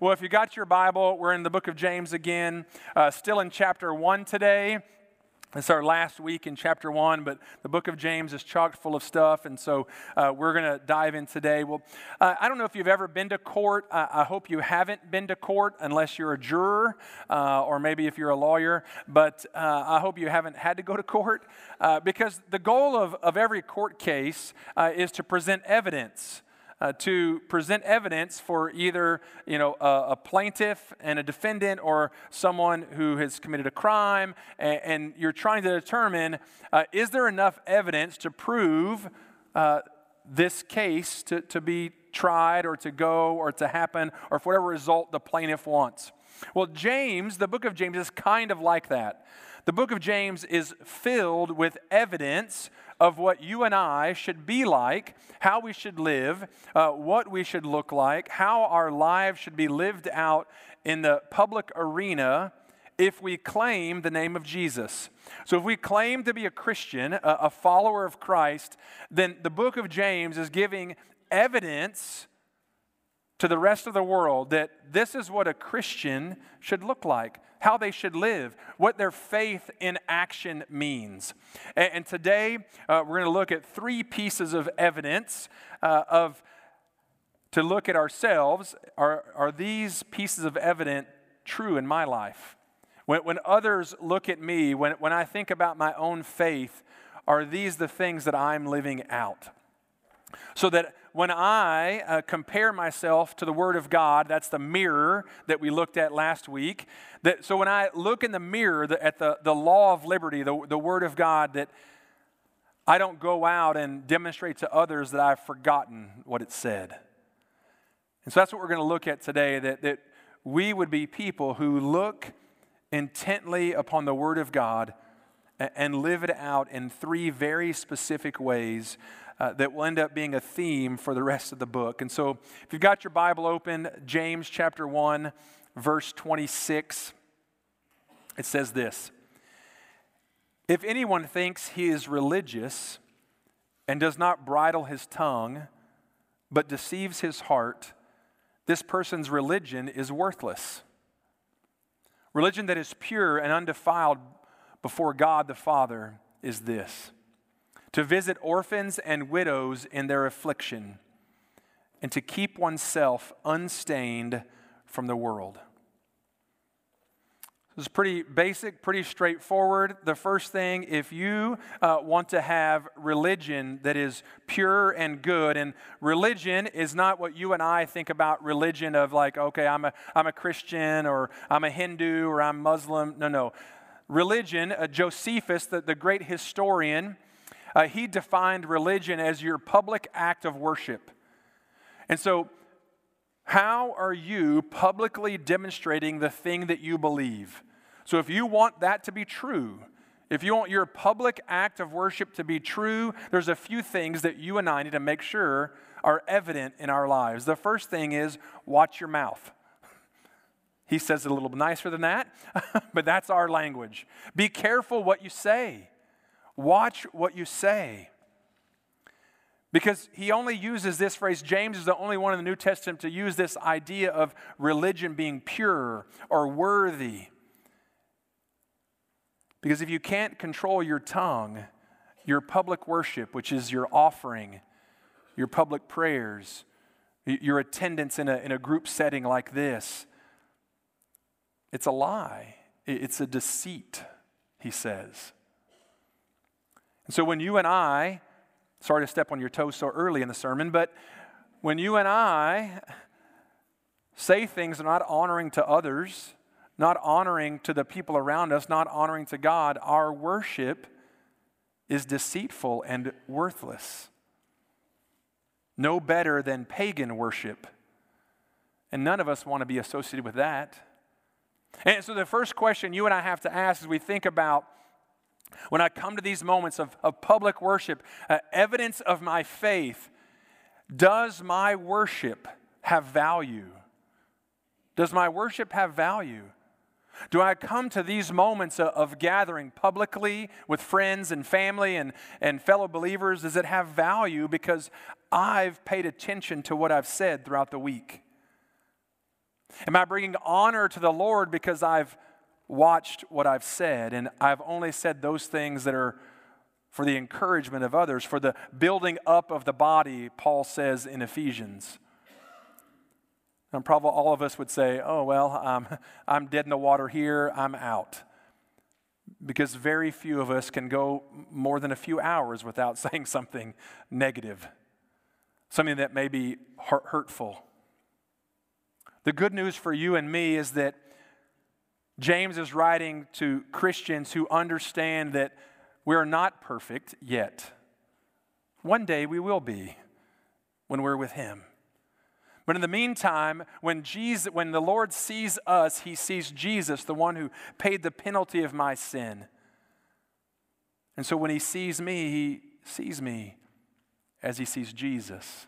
Well, if you got your Bible, we're in the book of James again, uh, still in chapter 1 today. It's our last week in chapter one, but the book of James is chock full of stuff, and so uh, we're going to dive in today. Well, uh, I don't know if you've ever been to court. I hope you haven't been to court unless you're a juror uh, or maybe if you're a lawyer, but uh, I hope you haven't had to go to court uh, because the goal of, of every court case is to present evidence uh, to present evidence for either you know a, a, plaintiff and a defendant or someone who has committed a crime and, and you're trying to determine uh, is there enough evidence to prove uh, this case to, to be tried or to go or to happen or for whatever result the plaintiff wants? Well james the book of james is kind of like that the book of James is filled with evidence of what you and I should be like, how we should live, uh, what we should look like, how our lives should be lived out in the public arena if we claim the name of Jesus. So, if we claim to be a Christian, a, a follower of Christ, then the book of James is giving evidence to the rest of the world that this is what a Christian should look like, how they should live, what their faith in action means. And, and today uh, we're going to look at three pieces of evidence uh, of to look at ourselves. Are, are these pieces of evidence true in my life? When, when others look at me, when, when I think about my own faith, are these the things that I'm living out? So that when I uh, compare myself to the Word of God, that's the mirror that we looked at last week. That, so when I look in the mirror the, at the, the law of liberty, the, the Word of God, that I don't go out and demonstrate to others that I've forgotten what it said. And so that's what we're going to look at today that, that we would be people who look intently upon the Word of God and live it out in three very specific ways uh, that will end up being a theme for the rest of the book. And so, if you've got your Bible open, James chapter 1, verse 26, it says this If anyone thinks he is religious and does not bridle his tongue, but deceives his heart, this person's religion is worthless. Religion that is pure and undefiled before God the Father is this to visit orphans and widows in their affliction, and to keep oneself unstained from the world. This is pretty basic, pretty straightforward. The first thing, if you uh, want to have religion that is pure and good, and religion is not what you and I think about religion of like, okay, I'm a, I'm a Christian or I'm a Hindu or I'm Muslim. No, no. Religion, uh, Josephus, the, the great historian, uh, he defined religion as your public act of worship. And so, how are you publicly demonstrating the thing that you believe? So, if you want that to be true, if you want your public act of worship to be true, there's a few things that you and I need to make sure are evident in our lives. The first thing is watch your mouth. He says it a little nicer than that, but that's our language. Be careful what you say. Watch what you say. Because he only uses this phrase, James is the only one in the New Testament to use this idea of religion being pure or worthy. Because if you can't control your tongue, your public worship, which is your offering, your public prayers, your attendance in a, in a group setting like this, it's a lie. It's a deceit, he says. And so when you and I, sorry to step on your toes so early in the sermon, but when you and I say things not honoring to others, not honoring to the people around us, not honoring to God, our worship is deceitful and worthless. No better than pagan worship. And none of us want to be associated with that. And so, the first question you and I have to ask as we think about when I come to these moments of, of public worship, uh, evidence of my faith, does my worship have value? Does my worship have value? Do I come to these moments of, gathering publicly with friends and family and, and fellow believers? Does it have value because I've paid attention to what I've said throughout the week? Am I bringing honor to the Lord because I've watched what I've said and I've only said those things that are for the encouragement of others, for the building up of the body, Paul says in Ephesians? And probably all of us would say, oh, well, um, I'm dead in the water here, I'm out. Because very few of us can go more than a few hours without saying something negative, something that may be hurtful. The good news for you and me is that James is writing to Christians who understand that we're not perfect yet. One day we will be when we're with Him. But in the meantime, when, Jesus, when the Lord sees us, he sees Jesus, the one who paid the penalty of my sin. And so when he sees me, he sees me as he sees Jesus.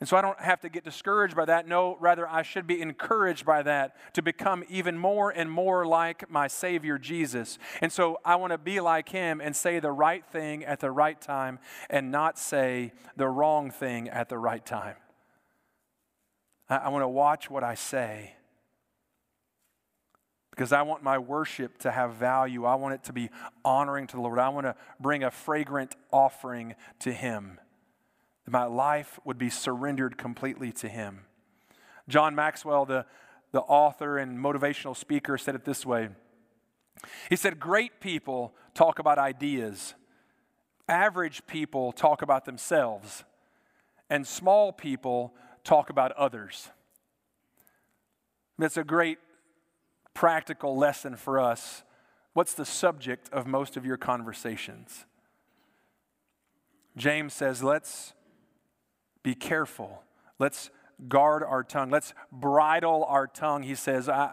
And so I don't have to get discouraged by that. No, rather, I should be encouraged by that to become even more and more like my Savior Jesus. And so I want to be like Him and say the right thing at the right time and not say the wrong thing at the right time. I, I want to watch what I say because I want my worship to have value. I want it to be honoring to the Lord. I want to bring a fragrant offering to Him. That my life would be surrendered completely to Him. John Maxwell, the, the author and motivational speaker, said it this way He said, Great people talk about ideas, average people talk about themselves, and small people talk about others. That's a great practical lesson for us. What's the subject of most of your conversations? James says, let's be careful. Let's guard our tongue. Let's bridle our tongue. He says, I,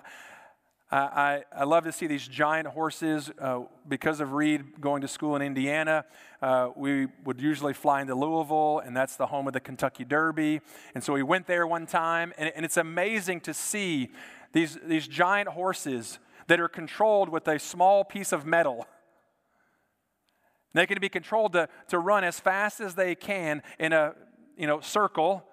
I, I love to see these giant horses. Uh, because of Reed going to school in Indiana, uh, we would usually fly into Louisville, and that's the home of the Kentucky Derby. And so we went there one time, and, and it's amazing to see these, these giant horses that are controlled with a small piece of metal. They can be controlled to, to run as fast as they can in a you know, circle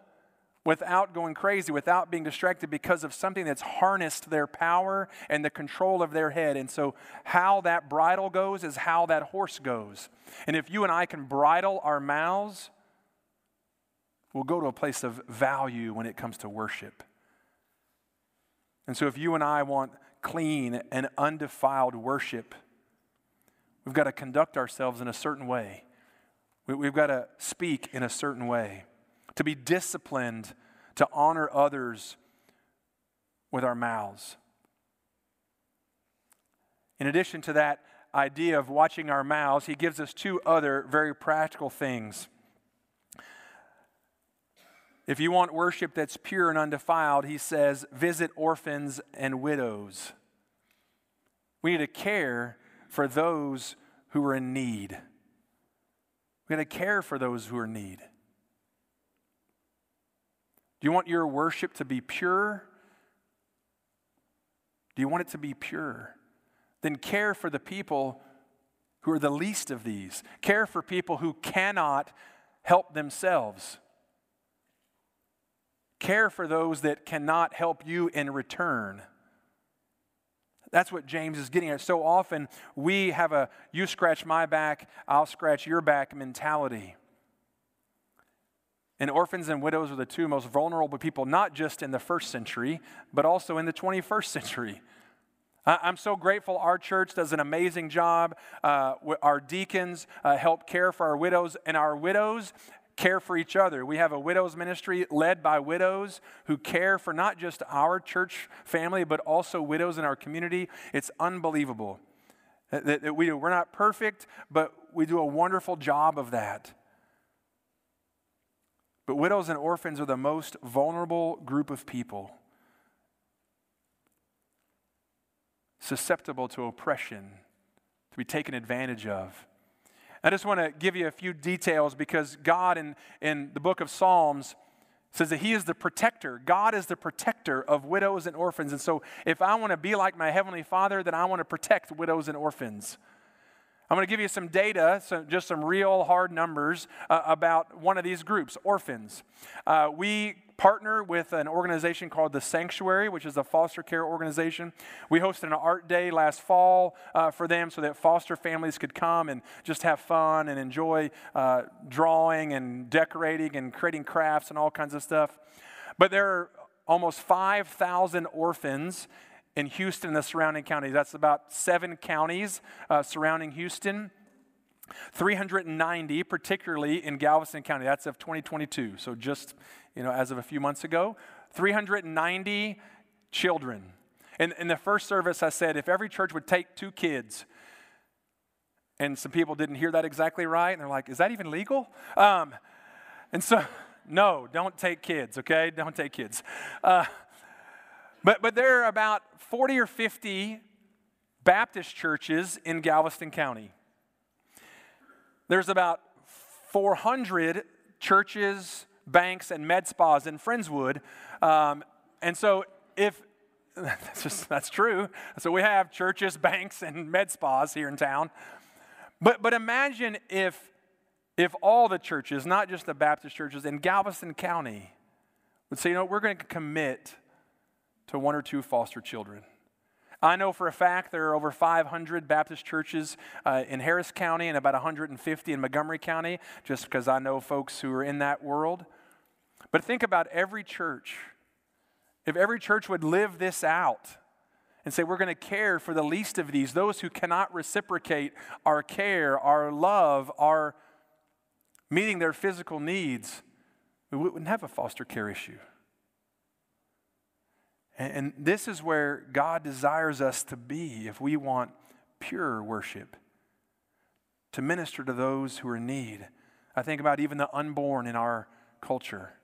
without going crazy, without being distracted because of something that's harnessed their power and the control of their head. And so, how that bridle goes is how that horse goes. And if you and I can bridle our mouths, we'll go to a place of value when it comes to worship. And so, if you and I want clean and undefiled worship, we've got to conduct ourselves in a certain way. We've got to speak in a certain way to be disciplined, to honor others with our mouths. In addition to that idea of watching our mouths, he gives us two other very practical things. If you want worship that's pure and undefiled, he says, visit orphans and widows. We need to care for those who are in need. We got to care for those who are in need. Do you want your worship to be pure? Do you want it to be pure? Then care for the people who are the least of these. Care for people who cannot help themselves. Care for those that cannot help you in return. That's what James is getting at. So often we have a you scratch my back, I'll scratch your back mentality. And orphans and widows are the two most vulnerable people, not just in the first century, but also in the 21st century. I'm so grateful our church does an amazing job. Uh, our deacons uh, help care for our widows, and our widows care for each other. We have a widows ministry led by widows who care for not just our church family, but also widows in our community. It's unbelievable that, that we do. We're not perfect, but we do a wonderful job of that. But widows and orphans are the most vulnerable group of people, susceptible to oppression, to be taken advantage of. I just want to give you a few details because God in, in the book of Psalms says that He is the protector. God is the protector of widows and orphans. And so if I want to be like my Heavenly Father, then I want to protect widows and orphans. I'm going to give you some data, so just some real hard numbers uh, about one of these groups, orphans. Uh, we partner with an organization called The Sanctuary, which is a foster care organization. We hosted an art day last fall uh, for them so that foster families could come and just have fun and enjoy uh, drawing and decorating and creating crafts and all kinds of stuff. But there are almost 5,000 orphans in Houston and the surrounding counties. That's about seven counties uh, surrounding Houston. 390, particularly in Galveston County. That's of 2022. So just, you know, as of a few months ago, 390 children. In, in the first service, I said if every church would take two kids, and some people didn't hear that exactly right, and they're like, is that even legal? Um, and so, no, don't take kids, okay? Don't take kids. Uh, but, but there are about 40 or 50 Baptist churches in Galveston County. There's about 400 churches, banks, and med spas in Friendswood. Um, and so if that's, just, that's true. So we have churches, banks, and med spas here in town. But, but imagine if, if all the churches, not just the Baptist churches in Galveston County, would say, you know, we're going to commit to one or two foster children. I know for a fact there are over 500 Baptist churches uh, in Harris County and about 150 in Montgomery County, just because I know folks who are in that world. But think about every church. If every church would live this out and say, we're going to care for the least of these, those who cannot reciprocate our care, our love, our meeting their physical needs, we wouldn't have a foster care issue. And this is where God desires us to be if we want pure worship, to minister to those who are in need. I think about even the unborn in our culture,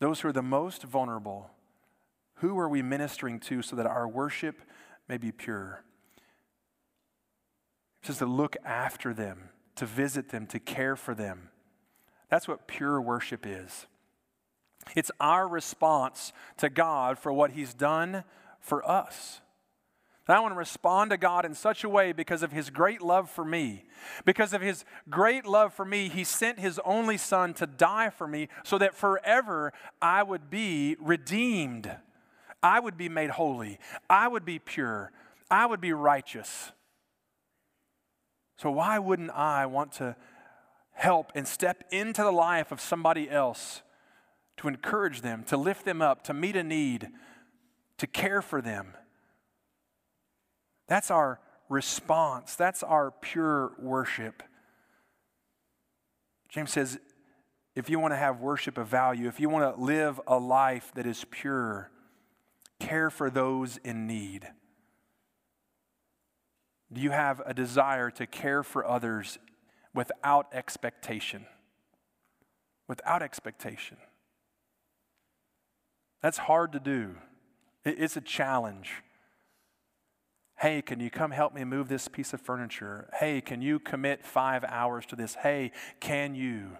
those who are the most vulnerable. Who are we ministering to so that our worship may be pure? Just to look after them, to visit them, to care for them. That's what pure worship is. It's our response to God for what He's done for us. And I want to respond to God in such a way because of His great love for me. Because of His great love for me, He sent His only Son to die for me so that forever I would be redeemed. I would be made holy. I would be pure. I would be righteous. So, why wouldn't I want to help and step into the life of somebody else to encourage them, to lift them up, to meet a need, to care for them. That's our response. That's our pure worship. James says if you want to have worship of value, if you want to live a life that is pure, care for those in need. Do you have a desire to care for others without expectation? Without expectation. That's hard to do. It's a challenge. Hey, can you come help me move this piece of furniture? Hey, can you commit five hours to this? Hey, can you?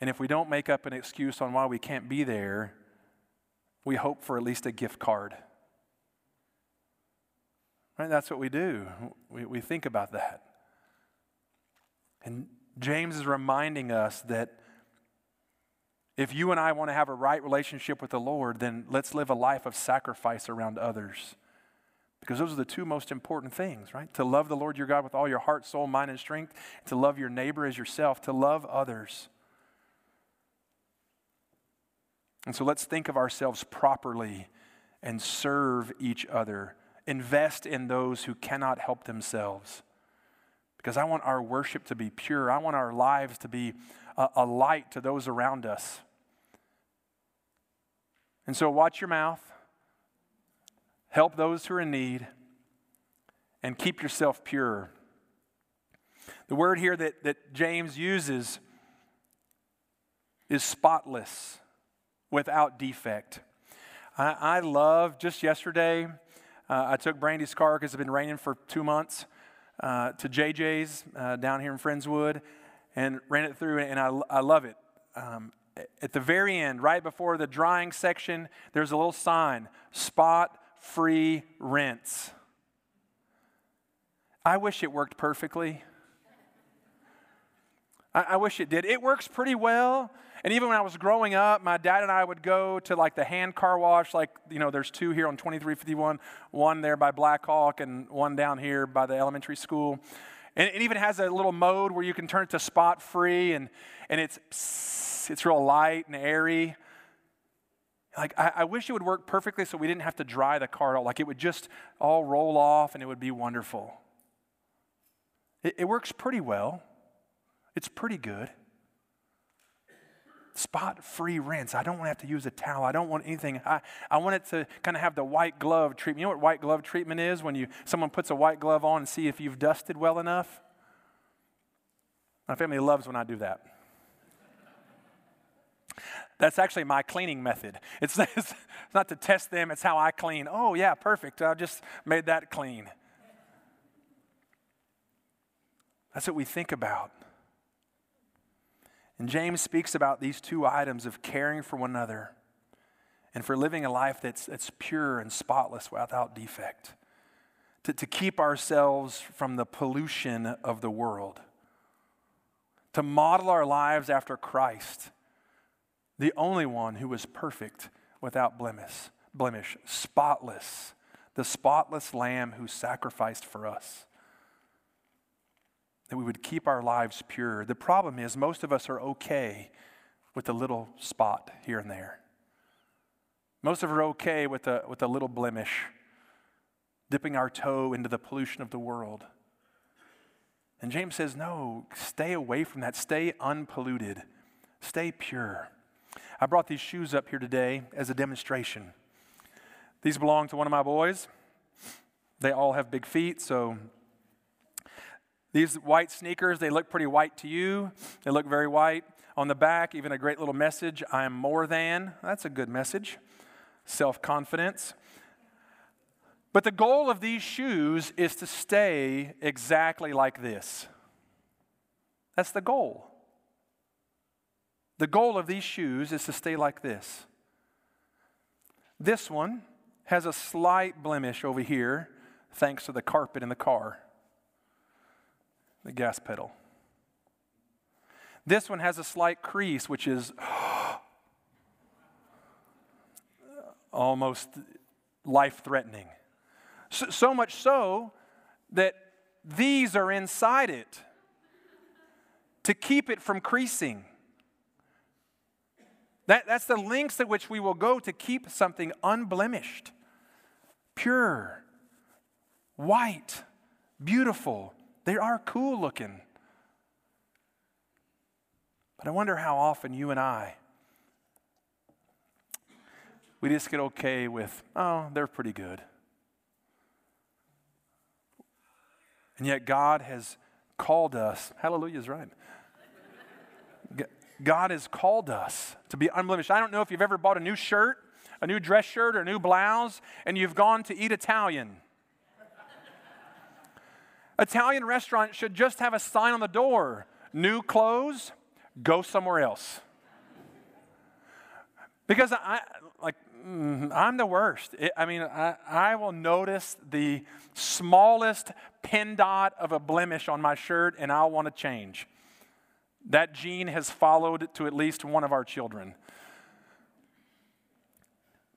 And if we don't make up an excuse on why we can't be there, we hope for at least a gift card. Right? That's what we do. We, we think about that. And James is reminding us that if you and I want to have a right relationship with the Lord, then let's live a life of sacrifice around others. Because those are the two most important things, right? To love the Lord your God with all your heart, soul, mind, and strength, to love your neighbor as yourself, to love others. And so let's think of ourselves properly and serve each other. Invest in those who cannot help themselves. Because I want our worship to be pure. I want our lives to be a, a light to those around us. And so, watch your mouth, help those who are in need, and keep yourself pure. The word here that, that James uses is spotless, without defect. I, I love, just yesterday, uh, I took Brandy's car because it's been raining for two months uh, to JJ's uh, down here in Friendswood and ran it through, and I, I love it. Um, at the very end, right before the drying section, there's a little sign spot free rinse. I wish it worked perfectly. I, I wish it did. It works pretty well. And even when I was growing up, my dad and I would go to like the hand car wash, like, you know, there's two here on 2351, one there by Black Hawk and one down here by the elementary school. And it even has a little mode where you can turn it to spot free and, and it's, it's real light and airy. Like, I, I, wish it would work perfectly so we didn't have to dry the car at all. Like, it would just all roll off and it would be wonderful. It, it works pretty well, it's pretty good. Spot free rinse. I don't want to have to use a towel. I don't want anything. I, I want it to kind of have the white glove treatment. You know what white glove treatment is? When you someone puts a white glove on and see if you've dusted well enough? My family loves when I do that. That's actually my cleaning method. It's, it's not to test them, it's how I clean. Oh, yeah, perfect. I just made that clean. That's what we think about. And James speaks about these two items of caring for one another and for living a life that's, that's pure and spotless without defect. To, to keep ourselves from the pollution of the world. To model our lives after Christ the only one who was perfect without blemish, blemish, spotless, the spotless lamb who sacrificed for us. That we would keep our lives pure. The problem is, most of us are okay with a little spot here and there. Most of us are okay with a, with a little blemish, dipping our toe into the pollution of the world. And James says, no, stay away from that. Stay unpolluted. Stay pure. I brought these shoes up here today as a demonstration. These belong to one of my boys. They all have big feet, so these white sneakers, they look pretty white to you. They look very white. On the back, even a great little message I am more than. That's a good message. Self confidence. But the goal of these shoes is to stay exactly like this. That's the goal. The goal of these shoes is to stay like this. This one has a slight blemish over here thanks to the carpet in the car, the gas pedal. This one has a slight crease, which is almost life threatening. So, so, much so that these are inside it to keep it from creasing. That, that's the lengths at which we will go to keep something unblemished, pure, white, beautiful. They are cool looking. But I wonder how often you and I, we just get okay with, oh, they're pretty good. And yet God has called us, hallelujah is right. God has called us to be unblemished. I don't know if you've ever bought a new shirt, a new dress shirt, or a new blouse, and you've gone to eat Italian. Italian restaurant should just have a sign on the door new clothes, go somewhere else. Because I, like, mm, I'm the worst. It, I mean, I, I will notice the smallest pin dot of a blemish on my shirt and I'll want to change. That gene has followed to at least one of our children.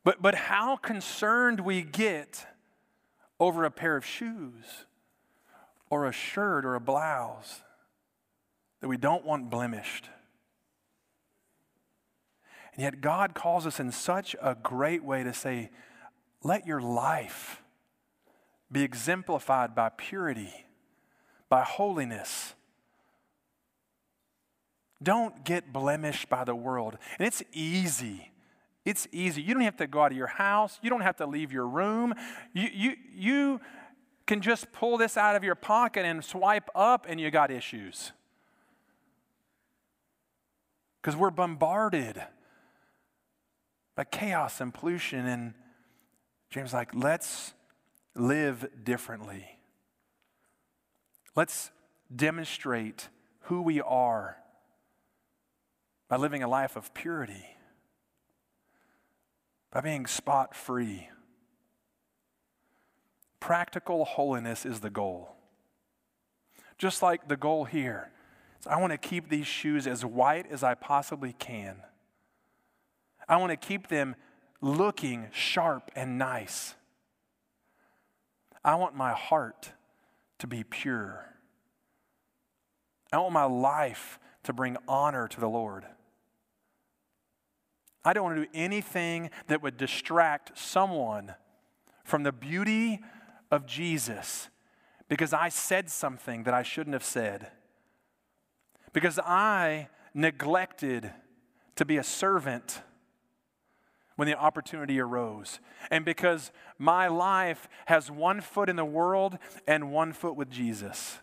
But, but how concerned we get over a pair of shoes or a shirt or a blouse that we don't want blemished. And yet, God calls us in such a great way to say, let your life be exemplified by purity, by holiness don't get blemished by the world. And it's easy. It's easy. You don't have to go out of your house. You don't have to leave your room. You, you, you can just pull this out of your pocket and swipe up, and you got issues. Because we're bombarded by chaos and pollution. And James like, let's live differently. Let's demonstrate who we are by living a life of purity, by being spot free. Practical holiness is the goal. Just like the goal here. I want to keep these shoes as white as I possibly can. I want to keep them looking sharp and nice. I want my heart to be pure. I want my life to bring honor to the Lord. I don't want to do anything that would distract someone from the beauty of Jesus because I said something that I shouldn't have said. Because I neglected to be a servant when the opportunity arose. And because my life has one foot in the world and one foot with Jesus.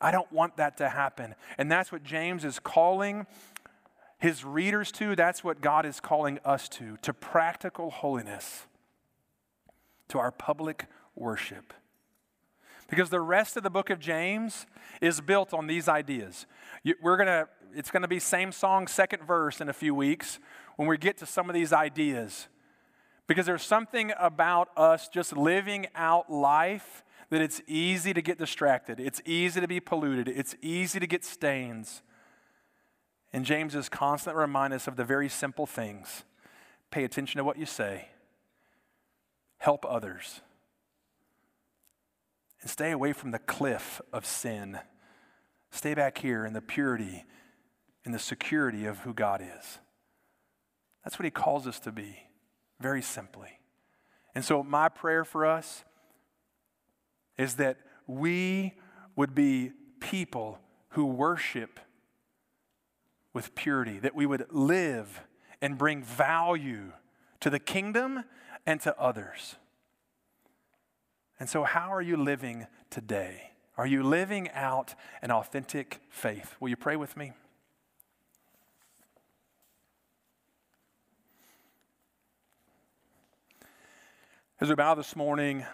I don't want that to happen. And that's what James is calling his readers to. That's what God is calling us to, to practical holiness, to our public worship. Because the rest of the book of James is built on these ideas. We're going to, it's going to be same song, second verse in a few weeks when we get to some of these ideas. Because there's something about us just living out life that it's easy to get distracted, it's easy to be polluted, it's easy to get stains. And James is constantly reminding us of the very simple things pay attention to what you say, help others, and stay away from the cliff of sin. Stay back here in the purity and the security of who God is. That's what He calls us to be, very simply. And so, my prayer for us is that we would be people who worship with purity, that we would live and bring value to the kingdom and to others. And so, how are you living today? Are you living out an authentic faith? Will you pray with me? As we bow this morning,